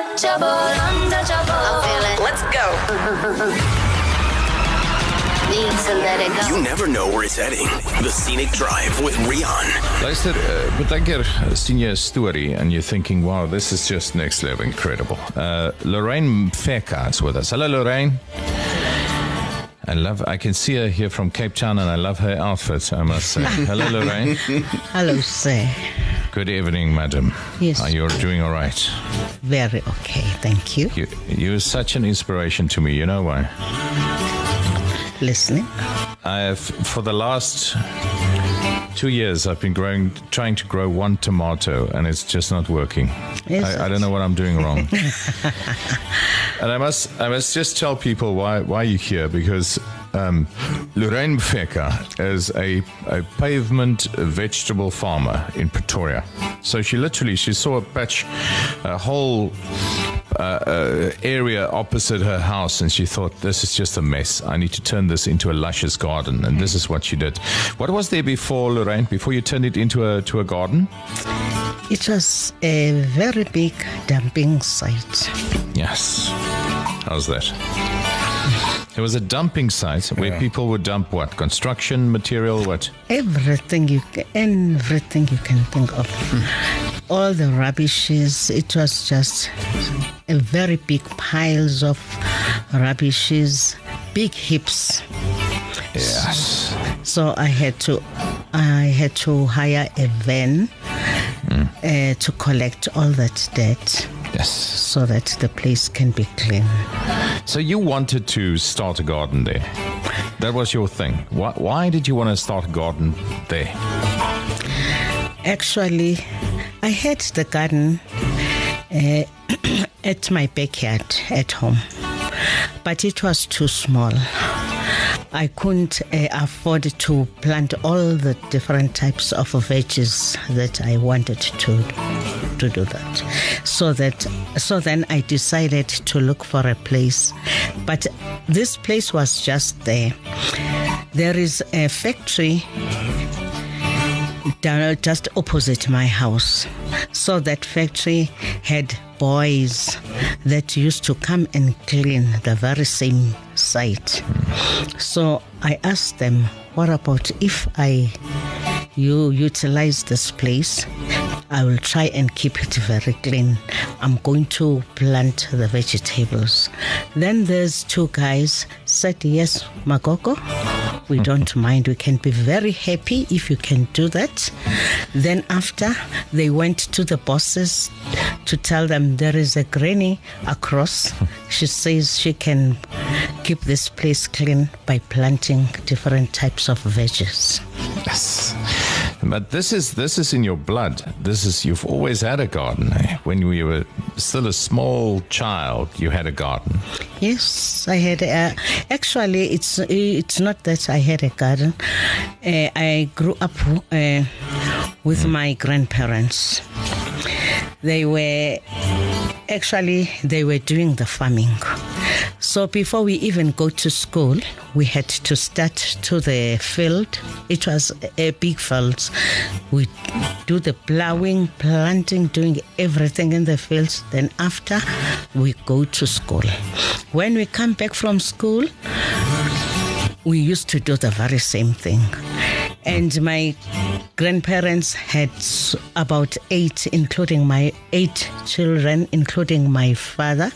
Untouchable, untouchable. I'm feeling. Let's go. Need to let it go. You never know where it's heading. The Scenic Drive with Rian. Luister, uh, baie keer sien jy 'n storie and you're thinking, wow, this is just next level incredible. Uh, Loraine Mfeka is with us. Hello, Loraine. I love. I can see her here from Cape Town, and I love her outfit. I must say. Hello, Loraine. Hello, sir. Good evening, madam. Yes. Uh, Are you doing all right? Very okay, thank you. You, you're such an inspiration to me. You know why? Listening. I have, for the last two years, I've been growing, trying to grow one tomato, and it's just not working. I, I don't know what I'm doing wrong. and I must, I must just tell people why, why you're here because um, Loraine Mfeka is a, a pavement vegetable farmer in Pretoria. So she literally, she saw a patch, a whole uh, uh, area opposite her house, and she thought, "This is just a mess. I need to turn this into a luscious garden." And this is what she did. What was there before, Loraine? Before you turned it into a to a garden? It was a very big dumping site. Yes. How's that? There was a dumping site where people would dump what? Construction material, what? Everything you ca- everything you can think of. All the rubbishes. It was just a very big piles of rubbishes, big heaps. Yes. So I had to I had to hire a van uh, to collect all that dirt Yes. so that the place can be clean. So you wanted to start a garden there. That was your thing. Why, why did you want to start a garden there? Actually, I had the garden uh, at my backyard at home, but it was too small. I couldn't uh, afford to plant all the different types of veggies that I wanted to to do that. So that so then I decided to look for a place, but this place was just there. There is a factory down just opposite my house. So that factory had boys that used to come and clean the very same site. So I asked them, what about if I you utilize this place? I will try and keep it very clean. I'm going to plant the vegetables. Then there's two guys said, Yes, Magoko, we hmm. don't mind. We can be very happy if you can do that. Then after they went to the bosses to tell them there is a granny across. Hmm. She says she can keep this place clean by planting different types of veggies. Yes. But this is this is in your blood. This is you've always had a garden. eh? When you were still a small child, you had a garden. Yes, I had. Actually, it's it's not that I had a garden. Uh, I grew up uh, with my grandparents. They were actually they were doing the farming. So before we even go to school, we had to start to the field. It was a big field. We do the plowing, planting, doing everything in the fields. Then after, we go to school. When we come back from school, we used to do the very same thing. And my grandparents had about eight, including my eight children, including my father.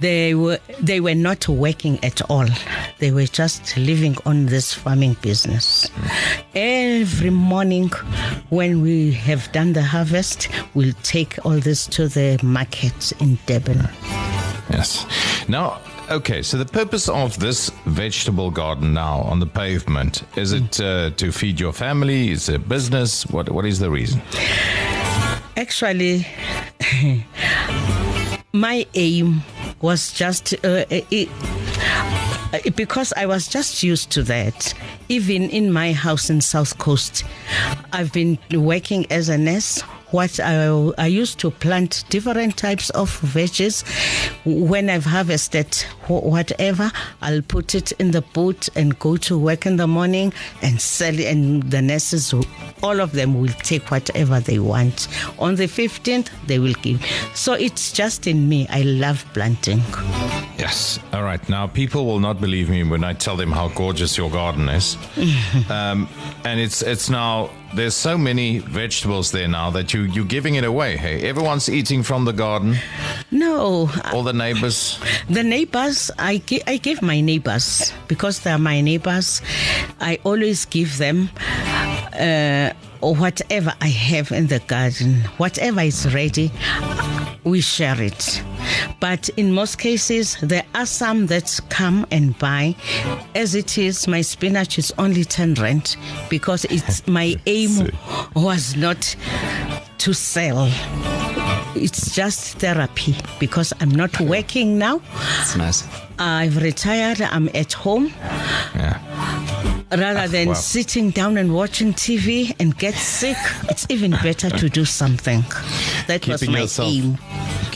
They were they were not working at all. They were just living on this farming business. Every morning, when we have done the harvest, we'll take all this to the market in Durban. Yes. Now, okay. So the purpose of this vegetable garden now on the pavement is it uh, to feed your family? Is it business? What What is the reason? Actually, my aim was just uh, it, uh, because I was just used to that. Even in my house in South Coast, I've been working as a nurse what I, I used to plant different types of veggies. When I've harvested whatever, I'll put it in the boot and go to work in the morning and sell it. And the nurses, all of them will take whatever they want. On the 15th, they will give. So it's just in me. I love planting. Yes. All right. Now, people will not believe me when I tell them how gorgeous your garden is. um, and it's it's now there's so many vegetables there now that you you're giving it away. Hey, everyone's eating from the garden. No, All the neighbors. The neighbors, I, gi- I give my neighbors because they are my neighbors. I always give them uh, whatever I have in the garden, whatever is ready, we share it. But in most cases, there are some that come and buy. As it is, my spinach is only 10 rand because it's oh, my aim was not to sell. It's just therapy because I'm not working now. It's nice. I've retired. I'm at home Yeah. Rather ah, than wow. sitting down and watching TV and get sick. It's even better to do something. That was my yourself- aim.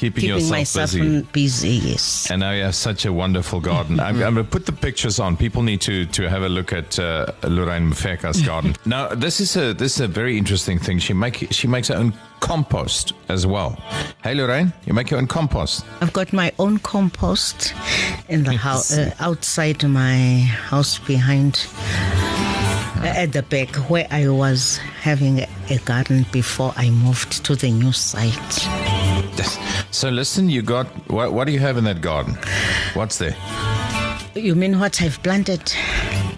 Keeping, Keeping myself busy. busy. Yes. And now you have such a wonderful garden. I'm, I'm going to put the pictures on. People need to, to have a look at uh, Loraine Mfeka's garden. now, this is a this is a very interesting thing. She make she makes her own compost as well. Hey, Loraine, you make your own compost. I've got my own compost in the house, uh, outside my house behind, uh, at the back where I was having a garden before I moved to the new site. So listen, you got what? What do you have in that garden? What's there? You mean what I've planted?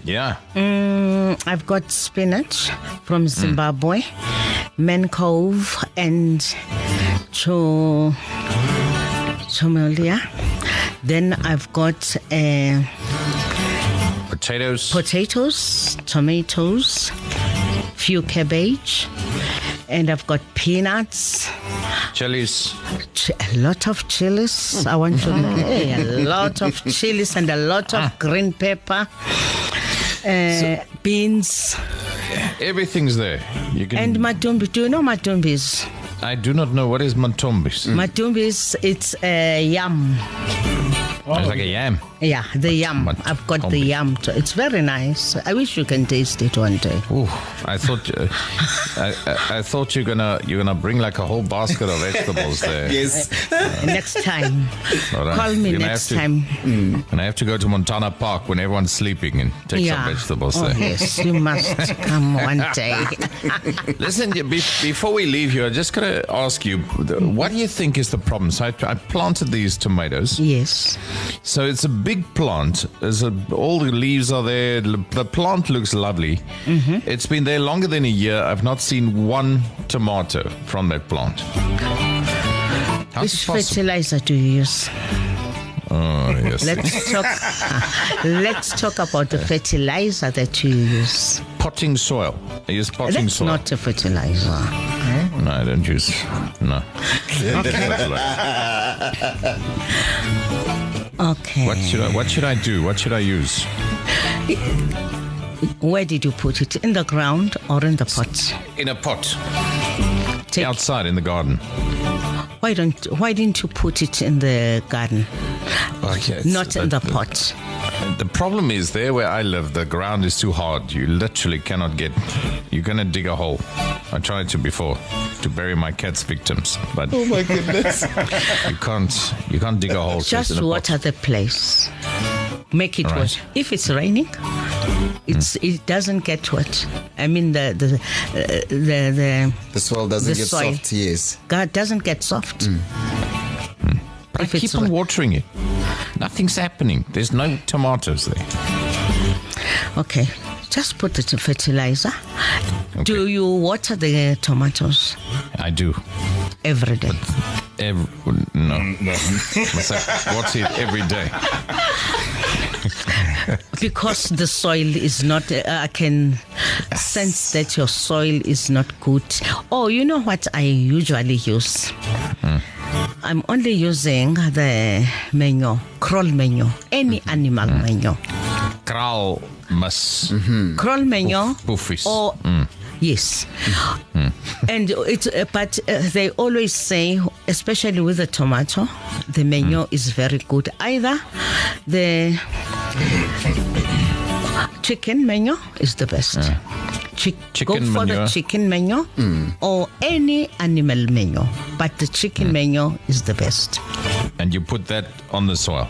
Yeah. Mm, I've got spinach from Zimbabwe, Mancove, and cho chomelia. Then I've got uh, Potatoes. potatoes, tomatoes, few cabbage, and I've got peanuts. chilies. ch- a lot of chilies. I want to hey, a lot of chilies and a lot of green pepper, uh, beans, Everything's there. You can. and matumbi. Do you know matumbis? I do not know what is mantombis. Matumbis, it's a yam. It's like a yam. Yeah, the yam. Mat- I've got the tombi. yam. Too. It's very nice. I wish you can taste it one day. Ooh, I thought uh, I, I, I thought you're gonna you're gonna bring like a whole basket of vegetables there. Yes. next time, All right. call me You're next to- time. And I have to go to Montana Park when everyone's sleeping and take yeah. some vegetables oh, there. yes, you must come one day. Listen, be, before we leave here, I just gotta ask you, what do you think is the problem? So I, I planted these tomatoes. yes. So it's a big plant. There's a, all the leaves are there. The plant looks lovely. Mm-hmm. It's been there longer than a year. I've not seen one tomato from that plant. How's Which fertilizer do you use? Oh, yes. Let's talk. let's talk about the fertilizer that you use. potting soil. I use potting That's soil. not a fertilizer. No, I don't use. No. Okay. What should I? What should I do? What should I use? Where did you put it? In the ground or in the pot? In a pot Take, outside in the garden. why don't Why didn't you put it in the garden, oh, Okay, not in the pot? The problem is there where I live, the ground is too hard. You literally cannot get. You're gonna dig a hole. I tried to before to bury my cat's victims, but Oh my goodness. you can't. You can't dig a hole. Just in a pot. water the place. Make it All wet. If it's raining, it's it doesn't get wet. I mean the the uh, the the The soil doesn't The get soil. soft, yes. God doesn't get soft. But I if it's keep on watering it. Nothing's happening. There's no tomatoes there. Okay, just put it in fertilizer. Do you water the tomatoes I do. every day? Every, no. Mm, What's? What's it every day? Because the soil is not, uh, I can sense that your soil is not good. Oh, you know what I usually use? Hmm. I'm only using the manure, kraal manure, any mm-hmm. animal mm. manure. Kraal mas. Mm-hmm. Kraal manure Poofies. or mm. Yes, mm. and it's uh, but uh, they always say, especially with the tomato, the menu mm. is very good. Either the chicken menu is the best. Uh. Chick- go for manure. the chicken menu or any animal menu, but the chicken menu is the best. And you put that on the soil.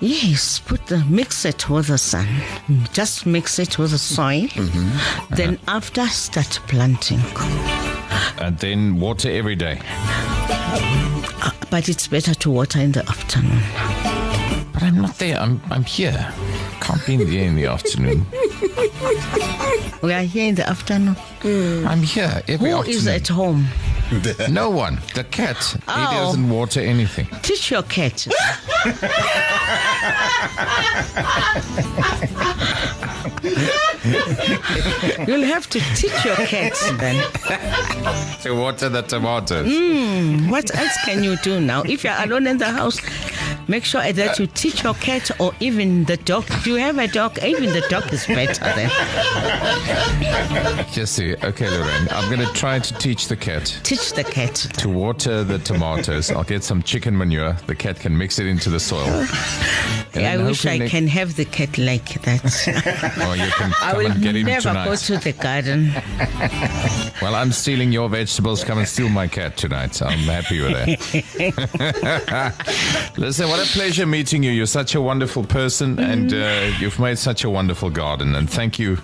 Yes, put the mix it with the sun. Just mix it with the soil. Mm-hmm. Then uh-huh. after start planting. And then water every day. Uh, but it's better to water in the afternoon. But I'm not there. I'm I'm here. Can't be in there in the afternoon. We are here in the afternoon. I'm here every Who afternoon. is at home? No one. The cat. He Oh. doesn't water anything. Teach your cat. You'll have to teach your cat then. To water the tomatoes. Hmm. What else can you do now? If you're alone in the house, make sure that you teach your cat or even the dog. Do you have a dog? Even the dog is better then. Jesse, okay, Loraine. I'm going to try to teach the cat Teach the cat. to water the tomatoes. I'll get some chicken manure. The cat can mix it into the soil. And I wish I hopefully- can have the cat like that. Or you can I will and get him never tonight. go to the garden. Well, I'm stealing your vegetables. Come and steal my cat tonight. I'm happy with that. Listen, what a pleasure meeting you. You're such a wonderful person, and uh, you've made such a wonderful garden. And thank you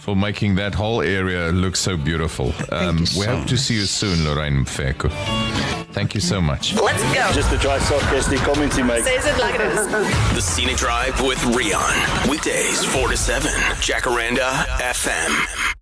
for making that whole area look so beautiful. Um, you we so hope to see you soon, Loraine Mfeka. Thank you so much. Let's go. Just a dry sarcastic comment he makes. Says it like it is. The Scenic Drive with Rian. Weekdays 4 to 7. Jacaranda FM.